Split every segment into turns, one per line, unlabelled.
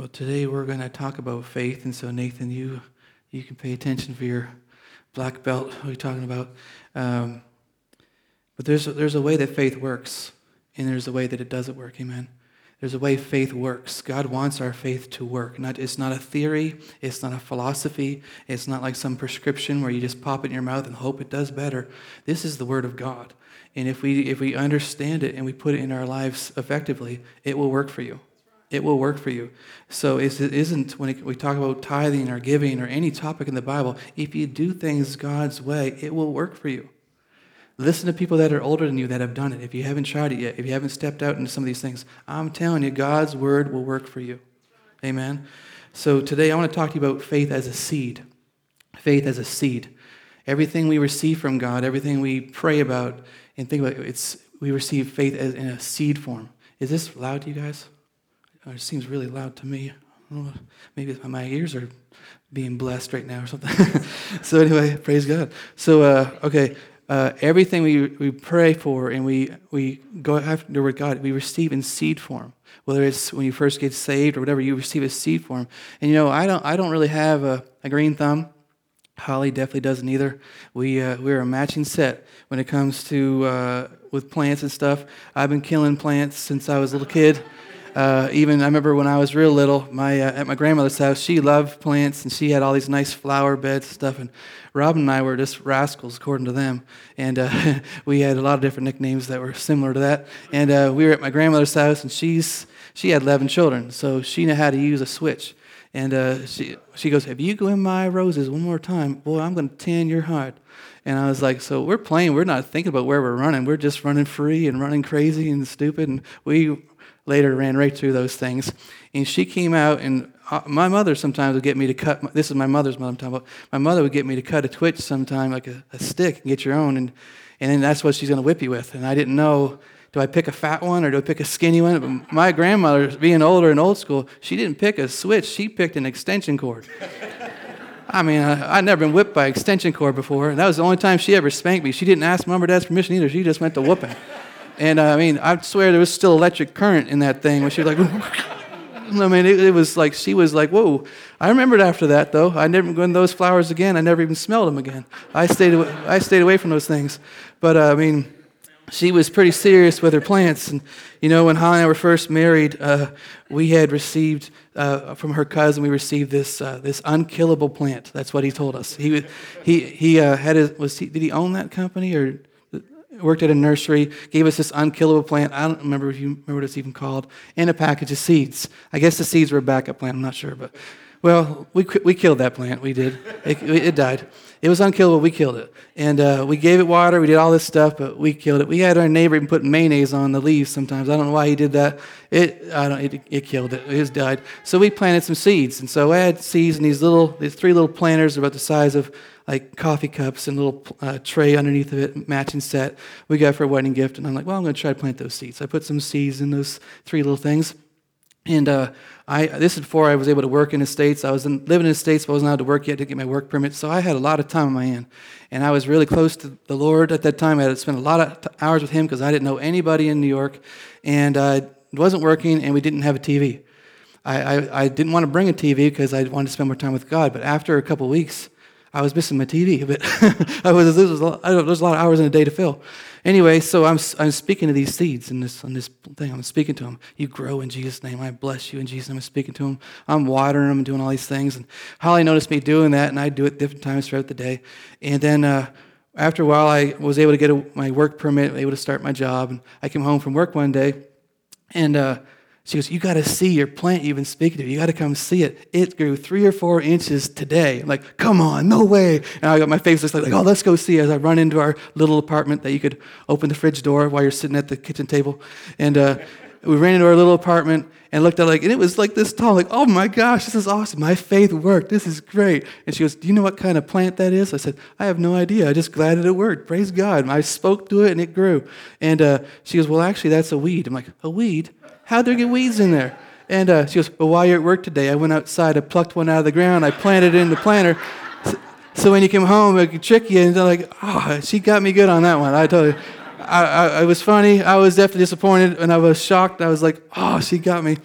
Well, today we're going to talk about faith, and so Nathan, you you can pay attention for your black belt. What are you talking about? Um, but there's a, there's a way that faith works, and there's a way that it doesn't work. Amen. There's a way faith works. God wants our faith to work. Not, it's not a theory. It's not a philosophy. It's not like some prescription where you just pop it in your mouth and hope it does better. This is the Word of God. And if we, if we understand it and we put it in our lives effectively, it will work for you. It will work for you. So it isn't when we talk about tithing or giving or any topic in the Bible, if you do things God's way, it will work for you. Listen to people that are older than you that have done it. If you haven't tried it yet, if you haven't stepped out into some of these things, I'm telling you, God's word will work for you. Amen. So today I want to talk to you about faith as a seed. Faith as a seed. Everything we receive from God, everything we pray about and think about, it's we receive faith as in a seed form. Is this loud to you guys? It seems really loud to me. Maybe my ears are being blessed right now or something. so anyway, praise God. So uh, okay, uh, everything we, we pray for and we, we go after with God, we receive in seed form. Whether it's when you first get saved or whatever, you receive a seed form. And you know, I don't, I don't really have a, a green thumb. Holly definitely doesn't either. We, uh, we're a matching set when it comes to uh, with plants and stuff. I've been killing plants since I was a little kid. Uh, even I remember when I was real little, my uh, at my grandmother's house, she loved plants and she had all these nice flower beds and stuff. And Robin and I were just rascals, according to them. And uh, we had a lot of different nicknames that were similar to that. And uh, we were at my grandmother's house, and she's she had 11 children, so she knew how to use a switch. And uh, she she goes, "If you go in my roses one more time, boy, I'm going to tan your heart." And I was like, "So we're playing. We're not thinking about where we're running. We're just running free and running crazy and stupid." And we later ran right through those things. And she came out, and uh, my mother sometimes would get me to cut. This is my mother's mother I'm talking about. My mother would get me to cut a twitch sometime, like a, a stick, and get your own, and and then that's what she's going to whip you with. And I didn't know. Do I pick a fat one or do I pick a skinny one? But my grandmother, being older and old school, she didn't pick a switch. She picked an extension cord. I mean, I, would never been whipped by extension cord before, and that was the only time she ever spanked me. She didn't ask mom or dad's permission either. She just went to whooping. And uh, I mean, I swear there was still electric current in that thing when she was like, I mean, it, it, was like, she was like, whoa. I remembered after that, though. I never went those flowers again. I never even smelled them again. I stayed, away, I stayed away from those things. But uh, I mean, she was pretty serious with her plants. And, you know, when Holly and I were first married, uh, we had received uh, from her cousin, we received this, uh, this unkillable plant. That's what he told us. He, he, he uh, had his, was he, did he own that company or worked at a nursery, gave us this unkillable plant. I don't remember if you remember what it's even called, and a package of seeds. I guess the seeds were a backup plant. I'm not sure, but well, we we killed that plant. We did. It, it died. It was unkillable. We killed it, and uh, we gave it water. We did all this stuff, but we killed it. We had our neighbor even put mayonnaise on the leaves sometimes. I don't know why he did that. It I don't. It, it killed it. It just died. So we planted some seeds, and so I had seeds in these little these three little planters about the size of like coffee cups and little uh, tray underneath of it, matching set. We got for a wedding gift, and I'm like, well, I'm going to try to plant those seeds. I put some seeds in those three little things, and uh, I this is before I was able to work in the states. I was in, living in the states, but I wasn't allowed to work yet to get my work permit. So I had a lot of time on my hand, and I was really close to the Lord at that time. I had spent a lot of hours with Him because I didn't know anybody in New York, and uh, it wasn't working, and we didn't have a TV. I, I, I didn't want to bring a TV because I wanted to spend more time with God. But after a couple weeks, I was missing my TV, but I was, was a lot, there was a lot of hours in a day to fill. Anyway, so I'm, I'm speaking to these seeds in this, in this thing. I'm speaking to them. You grow in Jesus' name. I bless you in Jesus' name. I'm speaking to them. I'm watering them and doing all these things. And Holly noticed me doing that, and I do it different times throughout the day. And then uh, after a while, I was able to get a, my work permit, able to start my job. And I came home from work one day, and uh, she goes, You got to see your plant you've been speaking to. You got to come see it. It grew three or four inches today. I'm like, Come on, no way. And I got my face just like, Oh, let's go see. As I run into our little apartment that you could open the fridge door while you're sitting at the kitchen table. And uh, we ran into our little apartment and looked at like, and it was like this tall, like, oh my gosh, this is awesome. My faith worked. This is great. And she goes, Do you know what kind of plant that is? I said, I have no idea. I just glad that it worked. Praise God. I spoke to it and it grew. And uh, she goes, Well, actually, that's a weed. I'm like, A weed? How'd there get weeds in there? And uh, she goes, Well, while you're at work today, I went outside, I plucked one out of the ground, I planted it in the planter. So when you come home, I could trick you. And they're like, Oh, she got me good on that one. I told you. I, I, it was funny. I was definitely disappointed and I was shocked. I was like, Oh, she got me.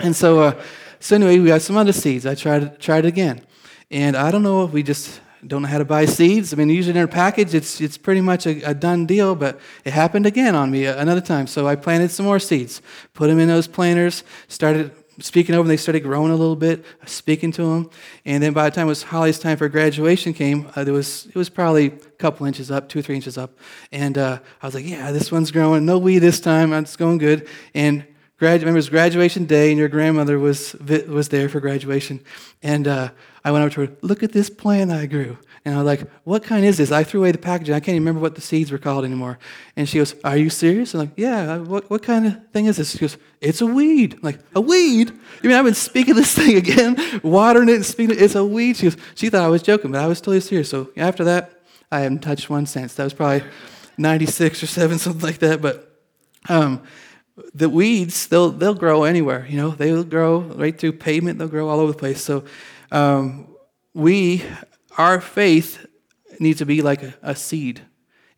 And so, uh, so anyway, we got some other seeds. I tried, tried it again. And I don't know if we just don't know how to buy seeds. I mean, usually in a package, it's, it's pretty much a, a, done deal, but it happened again on me another time. So I planted some more seeds, put them in those planters, started speaking over them. They started growing a little bit, speaking to them. And then by the time it was Holly's time for graduation came, uh, there was, it was probably a couple inches up, two or three inches up. And uh, I was like, yeah, this one's growing. No weed this time. It's going good. And remember, it was graduation day, and your grandmother was, was there for graduation. And uh, I went over to her, look at this plant I grew. And I was like, what kind is this? I threw away the packaging. I can't even remember what the seeds were called anymore. And she goes, are you serious? I'm like, yeah, what, what kind of thing is this? She goes, it's a weed. I'm like, a weed? You mean I've been speaking this thing again, watering it and speaking it? It's a weed. She goes, she thought I was joking, but I was totally serious. So after that, I haven't touched one since. That was probably 96 or 7, something like that. But um, the weeds, they'll, they'll grow anywhere. You know, they'll grow right through pavement. They'll grow all over the place. So um, we, our faith needs to be like a, a seed.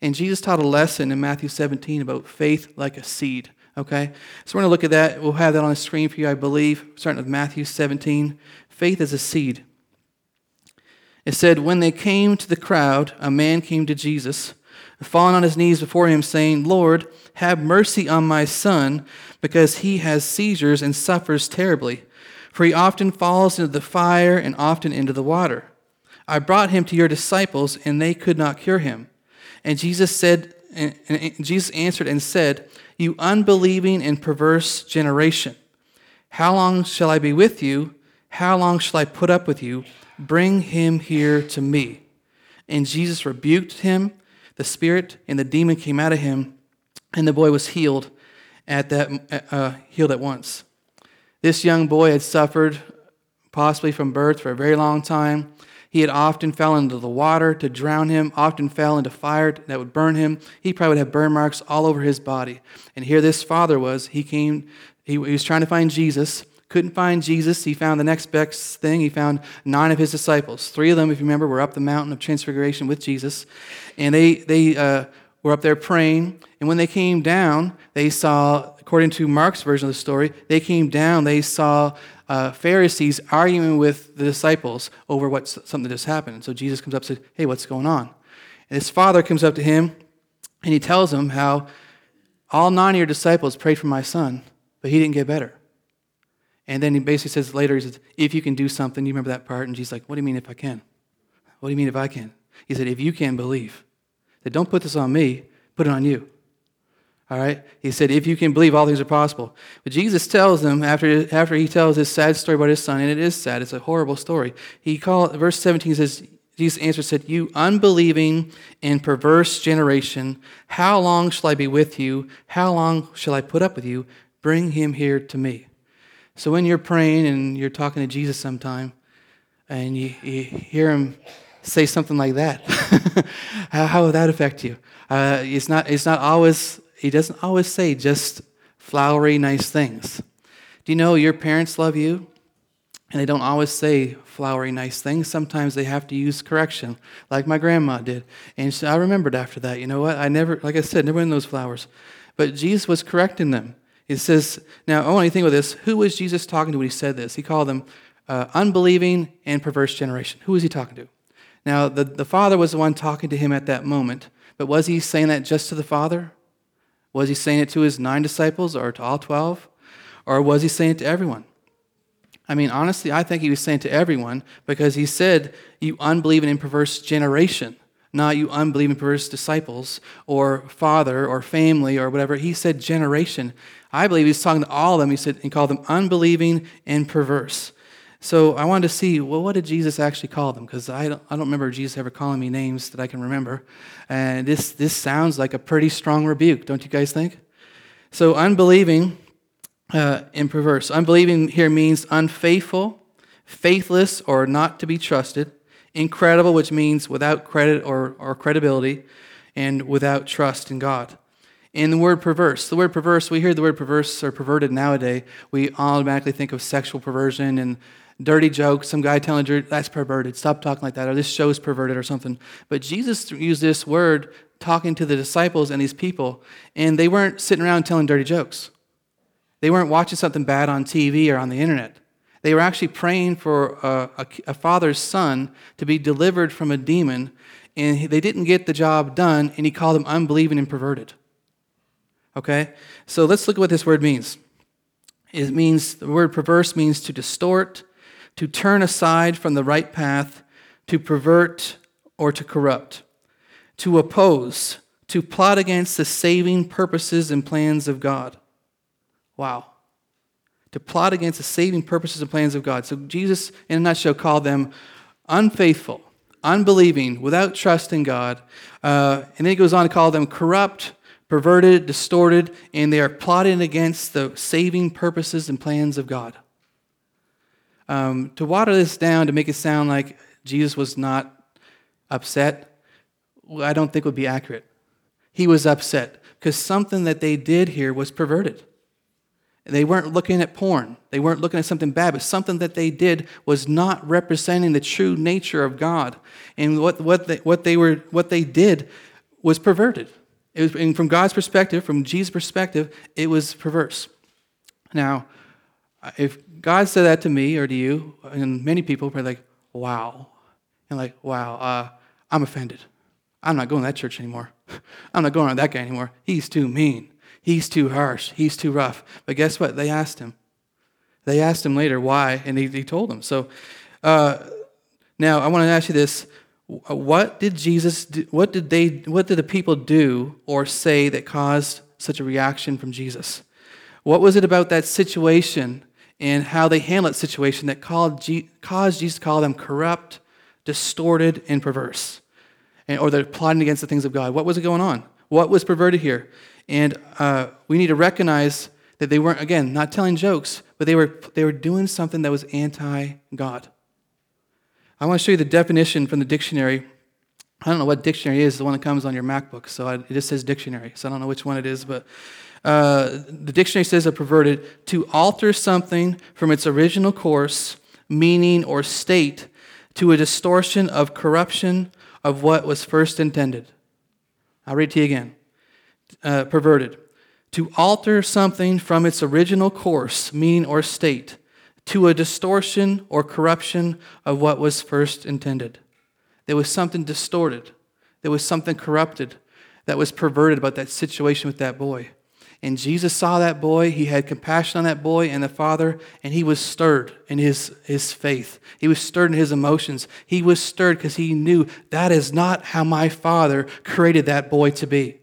And Jesus taught a lesson in Matthew 17 about faith like a seed. Okay? So we're going to look at that. We'll have that on the screen for you, I believe, starting with Matthew 17. Faith is a seed. It said, When they came to the crowd, a man came to Jesus, falling on his knees before him, saying, Lord, have mercy on my son, because he has seizures and suffers terribly. For he often falls into the fire and often into the water. I brought him to your disciples, and they could not cure him. And Jesus said, and Jesus answered and said, You unbelieving and perverse generation, how long shall I be with you? How long shall I put up with you? Bring him here to me. And Jesus rebuked him. The spirit and the demon came out of him, and the boy was healed at that uh, healed at once. This young boy had suffered, possibly from birth, for a very long time. He had often fell into the water to drown him, often fell into fire that would burn him. He probably would have burn marks all over his body. And here this father was. He came, he, he was trying to find Jesus, couldn't find Jesus. He found the next best thing. He found nine of his disciples. Three of them, if you remember, were up the mountain of transfiguration with Jesus. And they, they uh, were up there praying. And when they came down, they saw, according to Mark's version of the story, they came down, they saw uh, Pharisees arguing with the disciples over what something just happened. so Jesus comes up and says, Hey, what's going on? And his father comes up to him and he tells him how all nine of your disciples prayed for my son, but he didn't get better. And then he basically says later, he says, If you can do something, you remember that part? And Jesus like, What do you mean if I can? What do you mean if I can? He said, If you can believe that don't put this on me, put it on you. All right? He said, if you can believe, all things are possible. But Jesus tells them, after, after he tells this sad story about his son, and it is sad, it's a horrible story. He called, verse 17 says, Jesus answered, said, You unbelieving and perverse generation, how long shall I be with you? How long shall I put up with you? Bring him here to me. So when you're praying and you're talking to Jesus sometime, and you, you hear him say something like that? how, how would that affect you? Uh, it's, not, it's not always, he doesn't always say just flowery, nice things. Do you know your parents love you? And they don't always say flowery, nice things. Sometimes they have to use correction, like my grandma did. And so I remembered after that, you know what? I never, like I said, never in those flowers. But Jesus was correcting them. He says, now I want you to think about this. Who was Jesus talking to when he said this? He called them uh, unbelieving and perverse generation. Who was he talking to? Now, the, the Father was the one talking to him at that moment, but was he saying that just to the Father? Was he saying it to his nine disciples or to all 12? Or was he saying it to everyone? I mean, honestly, I think he was saying to everyone because he said, You unbelieving and perverse generation, not you unbelieving perverse disciples or father or family or whatever. He said generation. I believe he's talking to all of them. He said, He called them unbelieving and perverse. So I wanted to see, well, what did Jesus actually call them? Because I don't, I don't remember Jesus ever calling me names that I can remember. And this, this sounds like a pretty strong rebuke, don't you guys think? So unbelieving uh, and perverse. Unbelieving here means unfaithful, faithless, or not to be trusted. Incredible, which means without credit or, or credibility, and without trust in God. And the word perverse. The word perverse, we hear the word perverse or perverted nowadays. We automatically think of sexual perversion and dirty jokes, some guy telling you that's perverted, stop talking like that, or this show's perverted or something. But Jesus used this word talking to the disciples and these people, and they weren't sitting around telling dirty jokes. They weren't watching something bad on TV or on the internet. They were actually praying for a, a, a father's son to be delivered from a demon, and they didn't get the job done, and he called them unbelieving and perverted. Okay? So let's look at what this word means. It means, the word perverse means to distort, to turn aside from the right path, to pervert, or to corrupt, to oppose, to plot against the saving purposes and plans of God. Wow. To plot against the saving purposes and plans of God. So Jesus, in a nutshell, called them unfaithful, unbelieving, without trust in God. Uh, and then he goes on to call them corrupt, perverted, distorted, and they are plotting against the saving purposes and plans of God. Um, to water this down to make it sound like Jesus was not upset, I don't think would be accurate. He was upset because something that they did here was perverted. They weren't looking at porn. They weren't looking at something bad, but something that they did was not representing the true nature of God. And what, what, they, what, they, were, what they did was perverted. It was, and from God's perspective, from Jesus' perspective, it was perverse. Now, if God said that to me or to you, and many people are like, wow. And like, wow, uh, I'm offended. I'm not going to that church anymore. I'm not going to that guy anymore. He's too mean. He's too harsh. He's too rough. But guess what? They asked him. They asked him later why, and he, he told them. So uh, now I want to ask you this: What did Jesus? Do, what did they? What did the people do or say that caused such a reaction from Jesus? What was it about that situation and how they handled that situation that called, caused Jesus to call them corrupt, distorted, and perverse, and, or they're plotting against the things of God? What was it going on? What was perverted here? And uh, we need to recognize that they weren't, again, not telling jokes, but they were, they were doing something that was anti God. I want to show you the definition from the dictionary. I don't know what dictionary is, the one that comes on your MacBook. So I, it just says dictionary. So I don't know which one it is, but uh, the dictionary says a perverted to alter something from its original course, meaning, or state to a distortion of corruption of what was first intended. I'll read to you again uh, perverted. To alter something from its original course, mean, or state, to a distortion or corruption of what was first intended. There was something distorted, there was something corrupted that was perverted about that situation with that boy. And Jesus saw that boy, he had compassion on that boy and the father, and he was stirred in his, his faith. He was stirred in his emotions. He was stirred because he knew that is not how my father created that boy to be.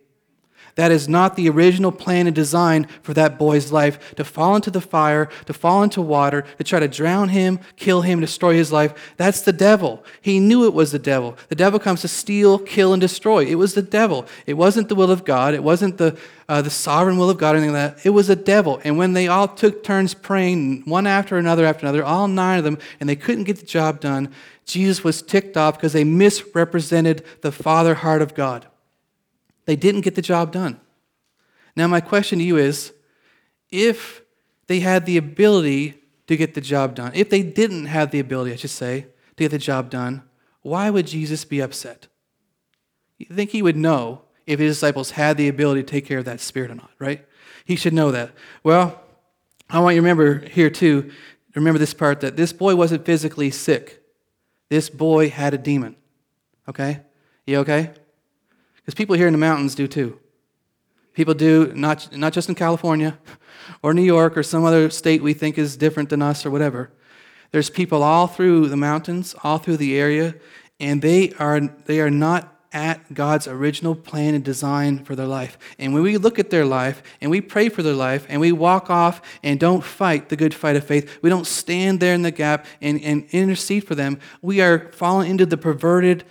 That is not the original plan and design for that boy's life to fall into the fire, to fall into water, to try to drown him, kill him, destroy his life. That's the devil. He knew it was the devil. The devil comes to steal, kill, and destroy. It was the devil. It wasn't the will of God. It wasn't the, uh, the sovereign will of God or anything like that. It was the devil. And when they all took turns praying, one after another after another, all nine of them, and they couldn't get the job done, Jesus was ticked off because they misrepresented the father heart of God. They didn't get the job done. Now, my question to you is if they had the ability to get the job done, if they didn't have the ability, I should say, to get the job done, why would Jesus be upset? You think he would know if his disciples had the ability to take care of that spirit or not, right? He should know that. Well, I want you to remember here too, remember this part that this boy wasn't physically sick. This boy had a demon. Okay? You okay? Because people here in the mountains do too. People do, not, not just in California or New York or some other state we think is different than us or whatever. There's people all through the mountains, all through the area, and they are, they are not at God's original plan and design for their life. And when we look at their life and we pray for their life and we walk off and don't fight the good fight of faith, we don't stand there in the gap and, and intercede for them, we are falling into the perverted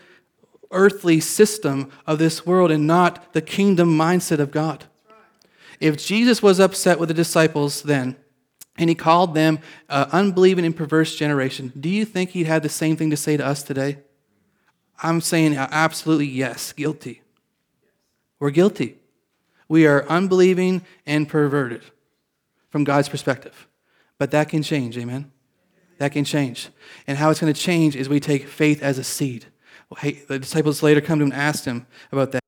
earthly system of this world and not the kingdom mindset of God. If Jesus was upset with the disciples then, and he called them uh, unbelieving and perverse generation, do you think he'd have the same thing to say to us today? I'm saying absolutely yes, guilty. We're guilty. We are unbelieving and perverted from God's perspective. But that can change, amen? That can change. And how it's going to change is we take faith as a seed. Hey, the disciples later come to him and asked him about that.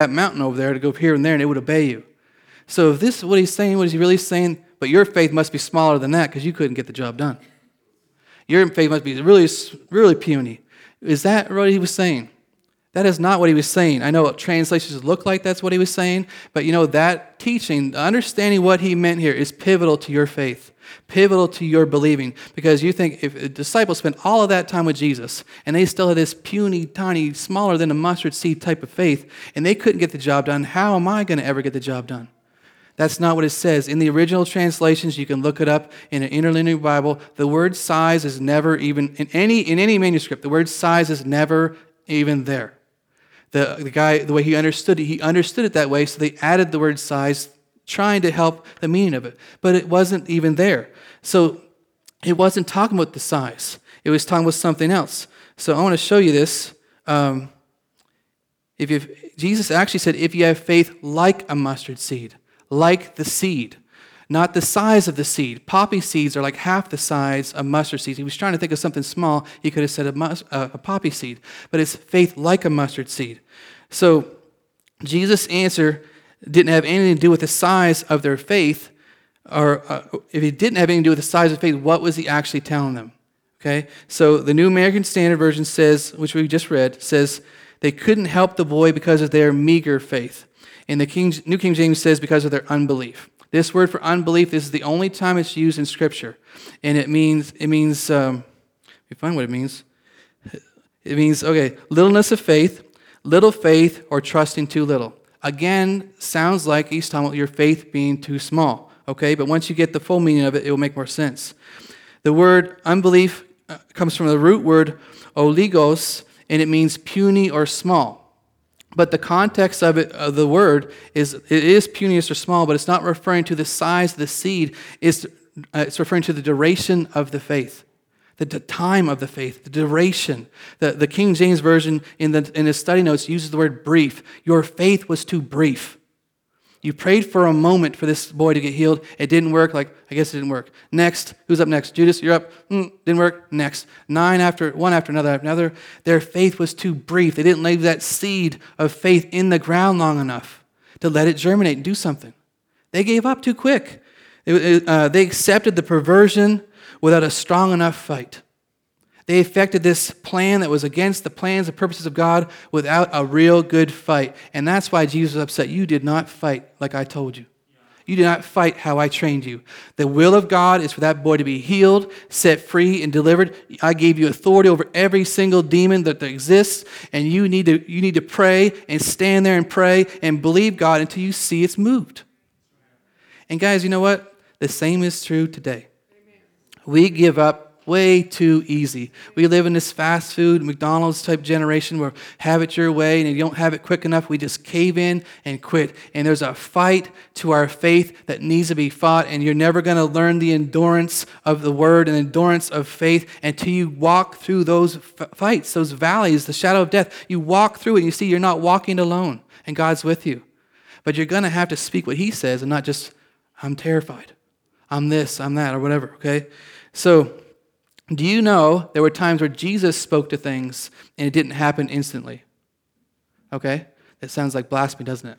That mountain over there to go here and there, and it would obey you. So, if this what he's saying, what is he really saying? But your faith must be smaller than that because you couldn't get the job done. Your faith must be really, really puny. Is that what he was saying? That is not what he was saying. I know translations look like that's what he was saying, but you know, that teaching, understanding what he meant here is pivotal to your faith, pivotal to your believing. Because you think if disciples spent all of that time with Jesus and they still had this puny, tiny, smaller than a mustard seed type of faith, and they couldn't get the job done, how am I going to ever get the job done? That's not what it says. In the original translations, you can look it up in an interlinear Bible. The word size is never even in any in any manuscript. The word size is never even there. The, the guy, the way he understood it, he understood it that way, so they added the word size, trying to help the meaning of it. But it wasn't even there. So it wasn't talking about the size, it was talking about something else. So I want to show you this. Um, if you Jesus actually said, if you have faith like a mustard seed, like the seed, not the size of the seed. Poppy seeds are like half the size of mustard seeds. He was trying to think of something small. He could have said a, mus- uh, a poppy seed, but it's faith like a mustard seed. So Jesus' answer didn't have anything to do with the size of their faith, or uh, if he didn't have anything to do with the size of faith, what was he actually telling them? Okay, so the New American Standard Version says, which we just read, says they couldn't help the boy because of their meager faith. And the King, New King James says because of their unbelief. This word for unbelief, this is the only time it's used in Scripture. And it means, it means, um, you find what it means. It means, okay, littleness of faith, little faith, or trusting too little. Again, sounds like talking about your faith being too small, okay? But once you get the full meaning of it, it will make more sense. The word unbelief uh, comes from the root word oligos, and it means puny or small. But the context of it, of the word, is it is puneous or small, but it's not referring to the size of the seed. It's, uh, it's referring to the duration of the faith, the, the time of the faith, the duration. The, the King James Version in, the, in his study notes uses the word brief. Your faith was too brief. You prayed for a moment for this boy to get healed. It didn't work. Like, I guess it didn't work. Next, who's up next? Judas, you're up. Mm, didn't work. Next. Nine after, one after another after another. Their faith was too brief. They didn't leave that seed of faith in the ground long enough to let it germinate and do something. They gave up too quick. It, uh, they accepted the perversion without a strong enough fight. They effected this plan that was against the plans and purposes of God without a real good fight. And that's why Jesus was upset. You did not fight like I told you. You did not fight how I trained you. The will of God is for that boy to be healed, set free, and delivered. I gave you authority over every single demon that exists, and you need to, you need to pray and stand there and pray and believe God until you see it's moved. And guys, you know what? The same is true today. We give up way too easy. We live in this fast food, McDonald's type generation where have it your way, and if you don't have it quick enough, we just cave in and quit. And there's a fight to our faith that needs to be fought, and you're never going to learn the endurance of the word and endurance of faith until you walk through those f- fights, those valleys, the shadow of death. You walk through it, and you see you're not walking alone, and God's with you. But you're going to have to speak what He says and not just, I'm terrified. I'm this, I'm that, or whatever, okay? So, do you know there were times where Jesus spoke to things and it didn't happen instantly? Okay? That sounds like blasphemy, doesn't it?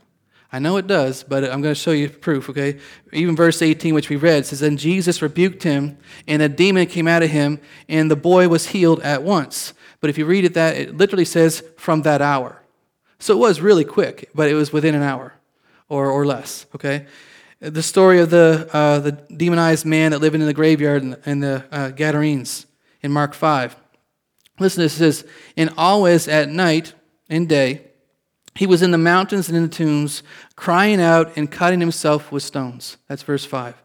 I know it does, but I'm going to show you proof, okay? Even verse 18, which we read, says, Then Jesus rebuked him, and a demon came out of him, and the boy was healed at once. But if you read it, that it literally says, from that hour. So it was really quick, but it was within an hour or, or less, okay? The story of the, uh, the demonized man that lived in the graveyard and, the uh, Gadarenes in Mark 5. Listen this. Says, And always at night and day, he was in the mountains and in the tombs, crying out and cutting himself with stones. That's verse 5.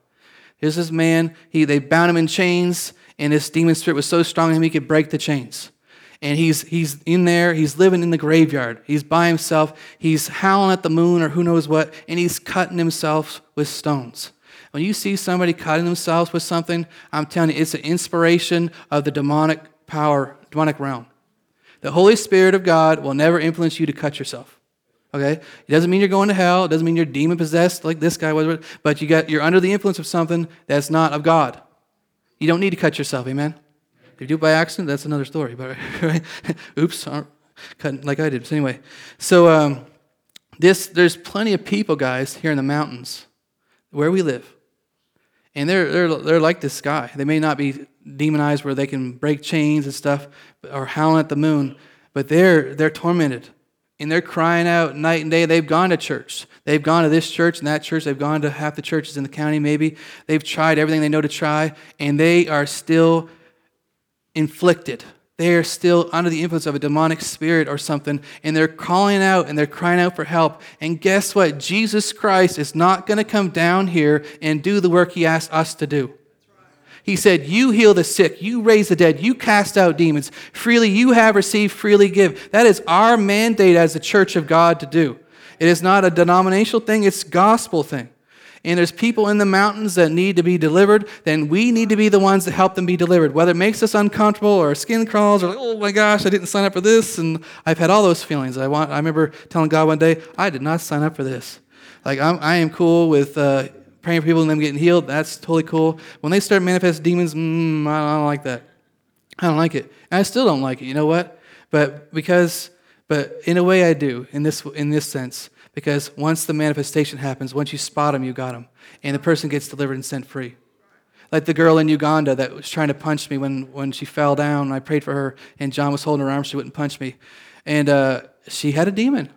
Here's this man, he, they bound him in chains, and this demon spirit was so strong in him he could break the chains and he's, he's in there, he's living in the graveyard. He's by himself, he's howling at the moon or who knows what, and he's cutting himself with stones. When you see somebody cutting themselves with something, I'm telling you, it's an inspiration of the demonic power, demonic realm. The Holy Spirit of God will never influence you to cut yourself. Okay? It doesn't mean you're going to hell. It doesn't mean you're demon possessed like this guy was, but you got, you're under the influence of something that's not of God. You don't need to cut yourself, amen? If you do it by accident, that's another story. But right? oops, cut like I did. So anyway, so um, this, there's plenty of people, guys, here in the mountains where we live. And they're, they're, they're like this guy. They may not be demonized where they can break chains and stuff or howling at the moon, but they're, they're tormented. And they're crying out night and day. They've gone to church. They've gone to this church and that church. They've gone to half the churches in the county, maybe. They've tried everything they know to try, and they are still inflicted they are still under the influence of a demonic spirit or something, and they're calling out and they're crying out for help. And guess what? Jesus Christ is not going to come down here and do the work he asked us to do. He said, You heal the sick, you raise the dead, you cast out demons. Freely you have received, freely give. That is our mandate as the church of God to do. It is not a denominational thing, it's gospel thing and there's people in the mountains that need to be delivered, then we need to be the ones that help them be delivered. Whether it makes us uncomfortable or our skin crawls or like, oh my gosh, I didn't sign up for this. And I've had all those feelings. I, want, I remember telling God one day, I did not sign up for this. Like, I'm, I am cool with uh, praying for people and them getting healed. That's totally cool. When they start manifest demons, mm, I, don't, I don't like that. I don't like it. And I still don't like it. You know what? But because, but in a way I do, in this, in this sense. Because once the manifestation happens, once you spot them, you got them. And the person gets delivered and sent free. Like the girl in Uganda that was trying to punch me when, when she fell down. I prayed for her, and John was holding her arm. She wouldn't punch me. And uh, she had a demon.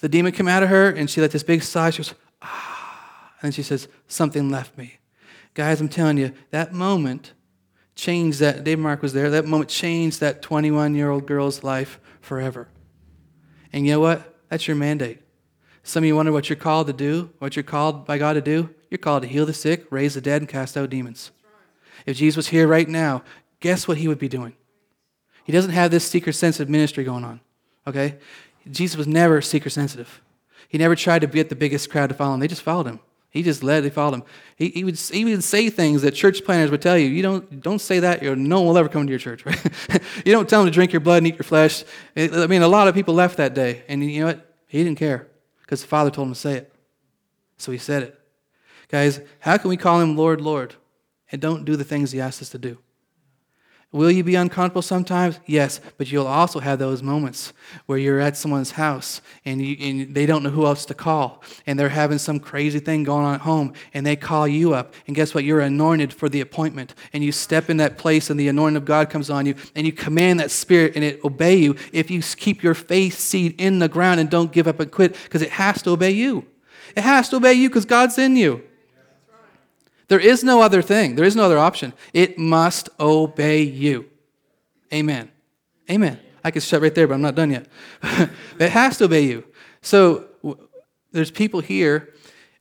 The demon came out of her, and she let this big sigh. She goes, ah. And she says, Something left me. Guys, I'm telling you, that moment changed that. Dave Mark was there. That moment changed that 21 year old girl's life forever. And you know what? That's your mandate. Some of you wonder what you're called to do, what you're called by God to do. You're called to heal the sick, raise the dead, and cast out demons. If Jesus was here right now, guess what he would be doing? He doesn't have this seeker sensitive ministry going on. Okay? Jesus was never seeker sensitive. He never tried to get the biggest crowd to follow him. They just followed him. He just led, they followed him. He, he, would, he would say things that church planners would tell you. You don't, don't say that, or no one will ever come to your church. Right? you don't tell them to drink your blood and eat your flesh. I mean, a lot of people left that day, and you know what? He didn't care because the Father told him to say it. So he said it. Guys, how can we call him Lord, Lord, and don't do the things he asks us to do? Will you be uncomfortable sometimes? Yes, but you'll also have those moments where you're at someone's house and, you, and, they don't know who else to call, and they're having some crazy thing going on at home, and they call you up, and guess what? You're anointed for the appointment, and you step in that place, and the anointing of God comes on you, and you command that spirit, and it obey you if you keep your faith seed in the ground and don't give up and quit, because it has to obey you. It has to obey you because God's in you. There is no other thing. There is no other option. It must obey you. Amen. Amen. I could shut right there, but I'm not done yet. it has to obey you. So w- there's people here.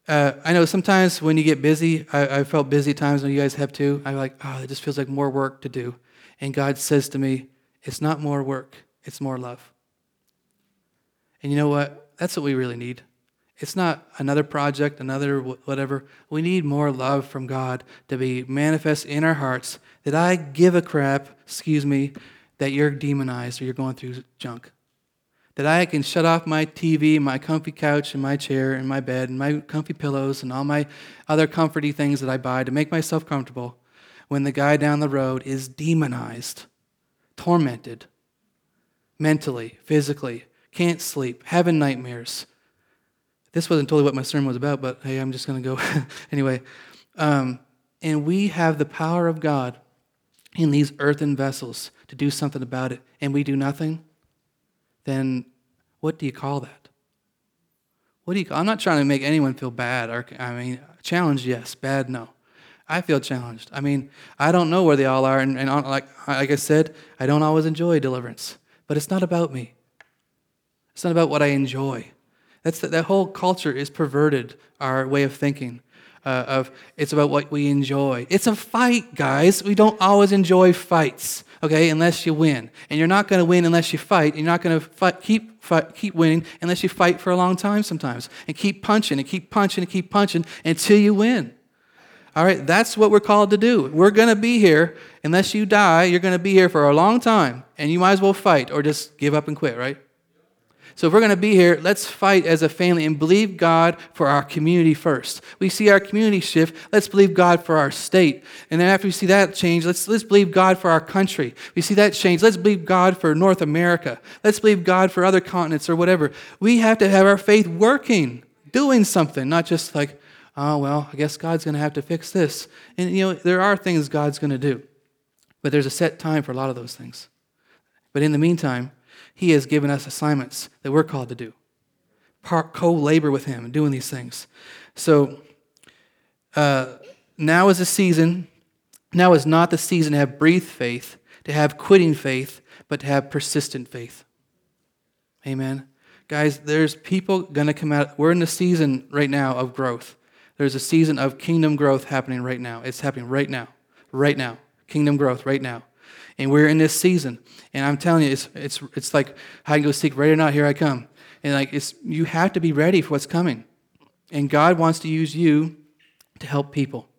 Uh, I know sometimes when you get busy, I, I felt busy times when you guys have too. I'm like, oh, it just feels like more work to do. And God says to me, it's not more work, it's more love. And you know what? That's what we really need. It's not another project, another whatever. We need more love from God to be manifest in our hearts that I give a crap, excuse me, that you're demonized or you're going through junk. That I can shut off my TV, my comfy couch, and my chair, and my bed, and my comfy pillows, and all my other comforty things that I buy to make myself comfortable when the guy down the road is demonized, tormented, mentally, physically, can't sleep, having nightmares this wasn't totally what my sermon was about, but hey, I'm just going to go anyway. Um, and we have the power of God in these earthen vessels to do something about it, and we do nothing, then what do you call that? What do you call, I'm not trying to make anyone feel bad. Or, I mean, challenged, yes. Bad, no. I feel challenged. I mean, I don't know where they all are, and, and like, like I said, I don't always enjoy deliverance. But it's not about me. It's not about what I enjoy. That's the, that whole culture is perverted our way of thinking. Uh, of it's about what we enjoy. It's a fight, guys. We don't always enjoy fights, okay? Unless you win, and you're not going to win unless you fight. And you're not going to keep fight, keep winning unless you fight for a long time sometimes, and keep punching and keep punching and keep punching until you win. All right, that's what we're called to do. We're going to be here unless you die. You're going to be here for a long time, and you might as well fight or just give up and quit, right? So if we're going to be here, let's fight as a family and believe God for our community first. We see our community shift, let's believe God for our state. And then after we see that change, let's, let's believe God for our country. We see that change, let's believe God for North America. Let's believe God for other continents or whatever. We have to have our faith working, doing something, not just like, oh, well, I guess God's going to have to fix this. And, you know, there are things God's going to do, but there's a set time for a lot of those things. But in the meantime, He has given us assignments that we're called to do, co labor with Him, doing these things. So uh, now is the season, now is not the season to have breathed faith, to have quitting faith, but to have persistent faith. Amen. Guys, there's people going to come out. We're in the season right now of growth. There's a season of kingdom growth happening right now. It's happening right now. Right now. Kingdom growth right now. And we're in this season. And I'm telling you, it's, it's, it's like hide and go seek, ready or not, here I come. And like it's you have to be ready for what's coming. And God wants to use you to help people.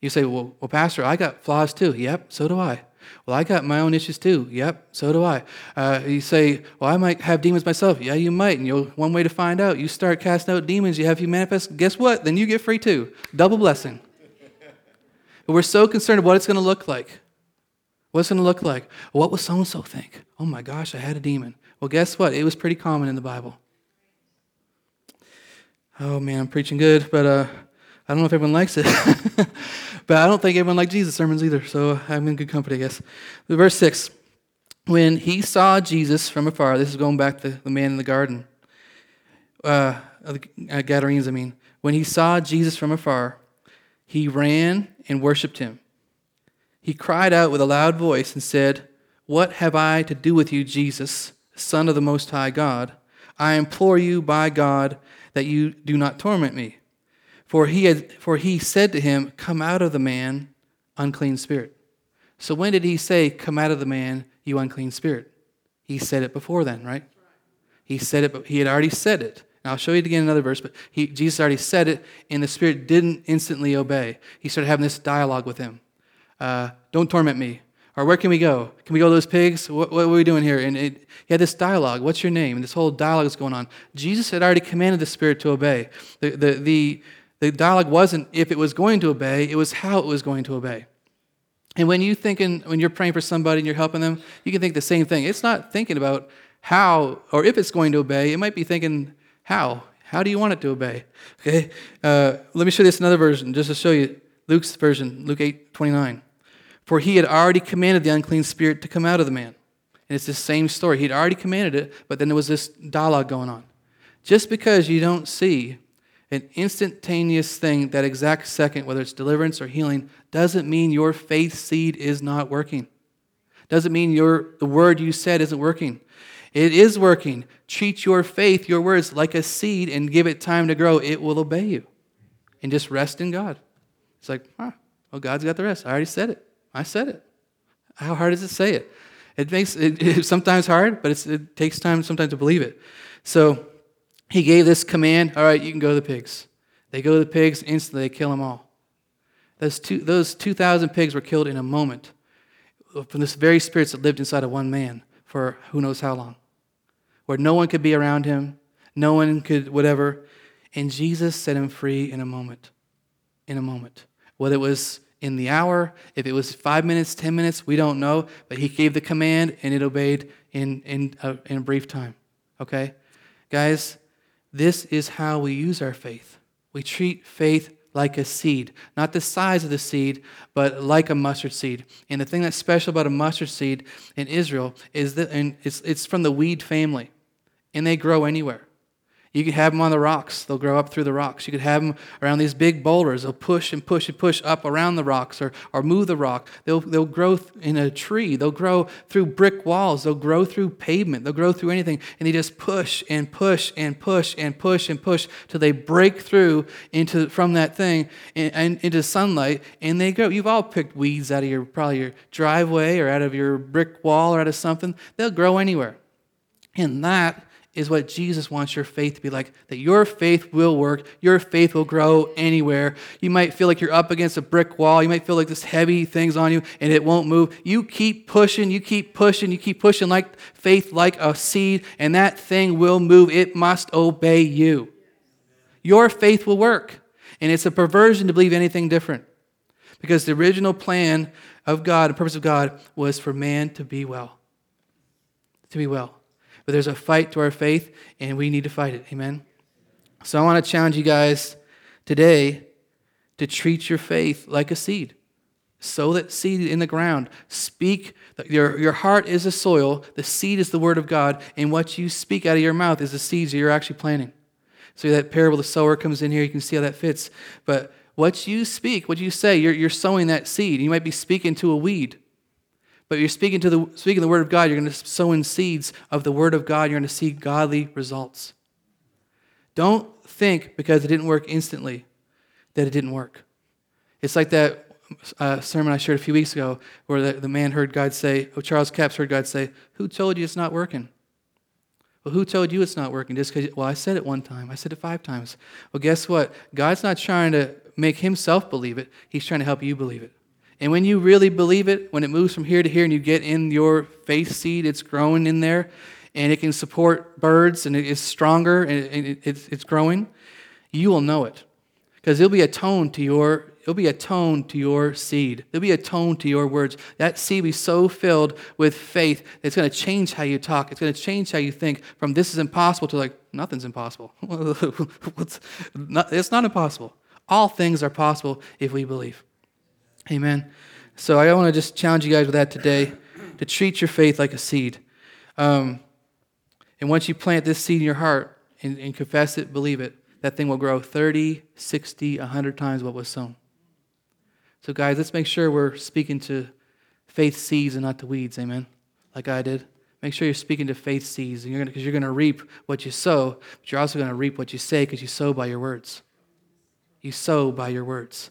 You say, well, well, Pastor, I got flaws too. Yep, so do I. Well, I got my own issues too. Yep, so do I. Uh, you say, well, I might have demons myself. Yeah, you might. And you'll, one way to find out, you start casting out demons, you have you manifest. Guess what? Then you get free too. Double blessing. but we're so concerned with what it's going to look like. What's it going to look like? What will so and so think? Oh my gosh, I had a demon. Well, guess what? It was pretty common in the Bible. Oh man, I'm preaching good, but uh, I don't know if everyone likes it. but I don't think everyone liked Jesus' sermons either, so I'm in good company, I guess. Verse 6 When he saw Jesus from afar, this is going back to the man in the garden, uh, uh, Gadarenes, I mean. When he saw Jesus from afar, he ran and worshiped him he cried out with a loud voice and said, What have I to do with you, Jesus, Son of the Most High God? I implore you by God that you do not torment me. For he, had, for he said to him, Come out of the man, unclean spirit. So when did he say, Come out of the man, you unclean spirit? He said it before then, right? He said it, but he had already said it. And I'll show you again in another verse, but he, Jesus already said it, and the spirit didn't instantly obey. He started having this dialogue with him uh, don't torment me. Or where can we go? Can we go to those pigs? What, what are we doing here? And it, he had this dialogue. What's your name? And this whole dialogue is going on. Jesus had already commanded the Spirit to obey. The, the, the, the dialogue wasn't if it was going to obey, it was how it was going to obey. And when you thinking, when you're praying for somebody and you're helping them, you can think the same thing. It's not thinking about how or if it's going to obey. It might be thinking how. How do you want it to obey? Okay. Uh, let me show you this another version just to show you Luke's version, Luke 8, 29. For he had already commanded the unclean spirit to come out of the man. And it's the same story. He'd already commanded it, but then there was this dialogue going on. Just because you don't see an instantaneous thing that exact second, whether it's deliverance or healing, doesn't mean your faith seed is not working. Doesn't mean your, the word you said isn't working. It is working. Treat your faith, your words, like a seed and give it time to grow. It will obey you. And just rest in God. It's like, huh, well, God's got the rest. I already said it. I said it. How hard is it to say it? It makes it, it's sometimes hard, but it takes time sometimes to believe it. So he gave this command all right, you can go to the pigs. They go to the pigs, instantly they kill them all. Those, two, those 2,000 pigs were killed in a moment from this very spirits that lived inside of one man for who knows how long, where no one could be around him, no one could whatever. And Jesus set him free in a moment. In a moment. Whether it was in the hour. If it was five minutes, 10 minutes, we don't know. But he gave the command and it obeyed in, in, a, in a brief time. Okay? Guys, this is how we use our faith. We treat faith like a seed, not the size of the seed, but like a mustard seed. And the thing that's special about a mustard seed in Israel is that and it's, it's from the weed family, and they grow anywhere. You could have them on the rocks. They'll grow up through the rocks. You could have them around these big boulders. They'll push and push and push up around the rocks or, or move the rock. They'll, they'll grow in a tree. They'll grow through brick walls. They'll grow through pavement. They'll grow through anything. And they just push and push and push and push and push till they break through into, from that thing and, and into sunlight and they grow. You've all picked weeds out of your, probably your driveway or out of your brick wall or out of something. They'll grow anywhere. And that is what Jesus wants your faith to be like. That your faith will work, your faith will grow anywhere. You might feel like you're up against a brick wall, you might feel like this heavy thing's on you and it won't move. You keep pushing, you keep pushing, you keep pushing like faith, like a seed, and that thing will move. It must obey you. Your faith will work. And it's a perversion to believe anything different. Because the original plan of God, the purpose of God, was for man to be well. To be well. But there's a fight to our faith, and we need to fight it. Amen? So I want to challenge you guys today to treat your faith like a seed. Sow that seed in the ground. Speak. Your, your heart is the soil, the seed is the word of God, and what you speak out of your mouth is the seeds that you're actually planting. So that parable, the sower comes in here, you can see how that fits. But what you speak, what you say, you're, you're sowing that seed. You might be speaking to a weed. But you're speaking to the speaking the word of God, you're going to sow in seeds of the word of God, you're going to see godly results. Don't think because it didn't work instantly that it didn't work. It's like that uh, sermon I shared a few weeks ago where the, the man heard God say, oh, Charles Capps heard God say, Who told you it's not working? Well, who told you it's not working? Just because, well, I said it one time. I said it five times. Well, guess what? God's not trying to make himself believe it, He's trying to help you believe it. And when you really believe it, when it moves from here to here and you get in your faith seed, it's growing in there and it can support birds and it's stronger and it's growing, you will know it. Because it'll be a tone to your it'll be a tone to your seed. There'll be a tone to your words. That seed will be so filled with faith that it's going to change how you talk. It's going to change how you think from this is impossible to like, nothing's impossible. it's not impossible. All things are possible if we believe. Amen. So I want to just challenge you guys with that today to treat your faith like a seed. Um, and once you plant this seed in your heart and, and confess it, believe it, that thing will grow 30, 60, 100 times what was sown. So, guys, let's make sure we're speaking to faith seeds and not to weeds. Amen. Like I did. Make sure you're speaking to faith seeds, and you're because you're going to reap what you sow, but you're also going to reap what you say because you sow by your words. You sow by your words.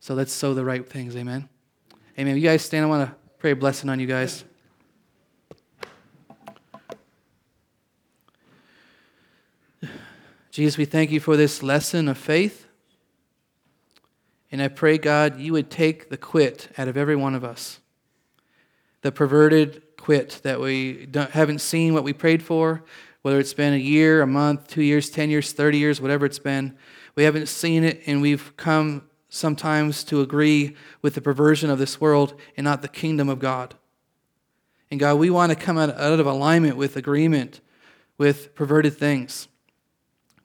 So let's sow the right things. Amen. Amen. You guys stand. I want to pray a blessing on you guys. Jesus, we thank you for this lesson of faith. And I pray, God, you would take the quit out of every one of us. The perverted quit that we haven't seen what we prayed for, whether it's been a year, a month, two years, 10 years, 30 years, whatever it's been. We haven't seen it, and we've come sometimes to agree with the perversion of this world and not the kingdom of God. And God, we want to come out, of alignment with agreement with perverted things,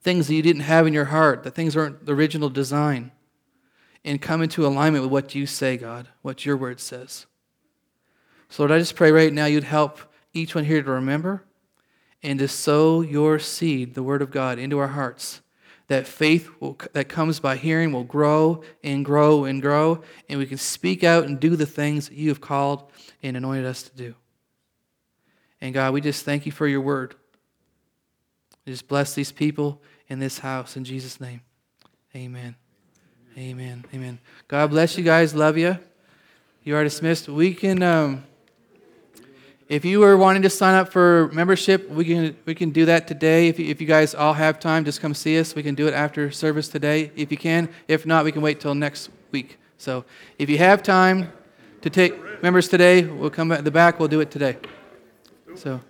things that you didn't have in your heart, that things weren't the original design, and come into alignment with what you say, God, what your word says. So, Lord, I just pray right now you'd help each one here to remember and to sow your seed, the word of God, into our hearts that faith will, that comes by hearing will grow and grow and grow, and we can speak out and do the things that you have called and anointed us to do. And God, we just thank you for your word. Just bless these people in this house in Jesus' name. Amen. Amen. Amen. God bless you guys. Love you. You are dismissed. We can. Um, if you are wanting to sign up for membership, we can, we can do that today. If you, if you guys all have time, just come see us. We can do it after service today if you can. If not, we can wait till next week. So if you have time to take members today, we'll come at the back, we'll do it today. So.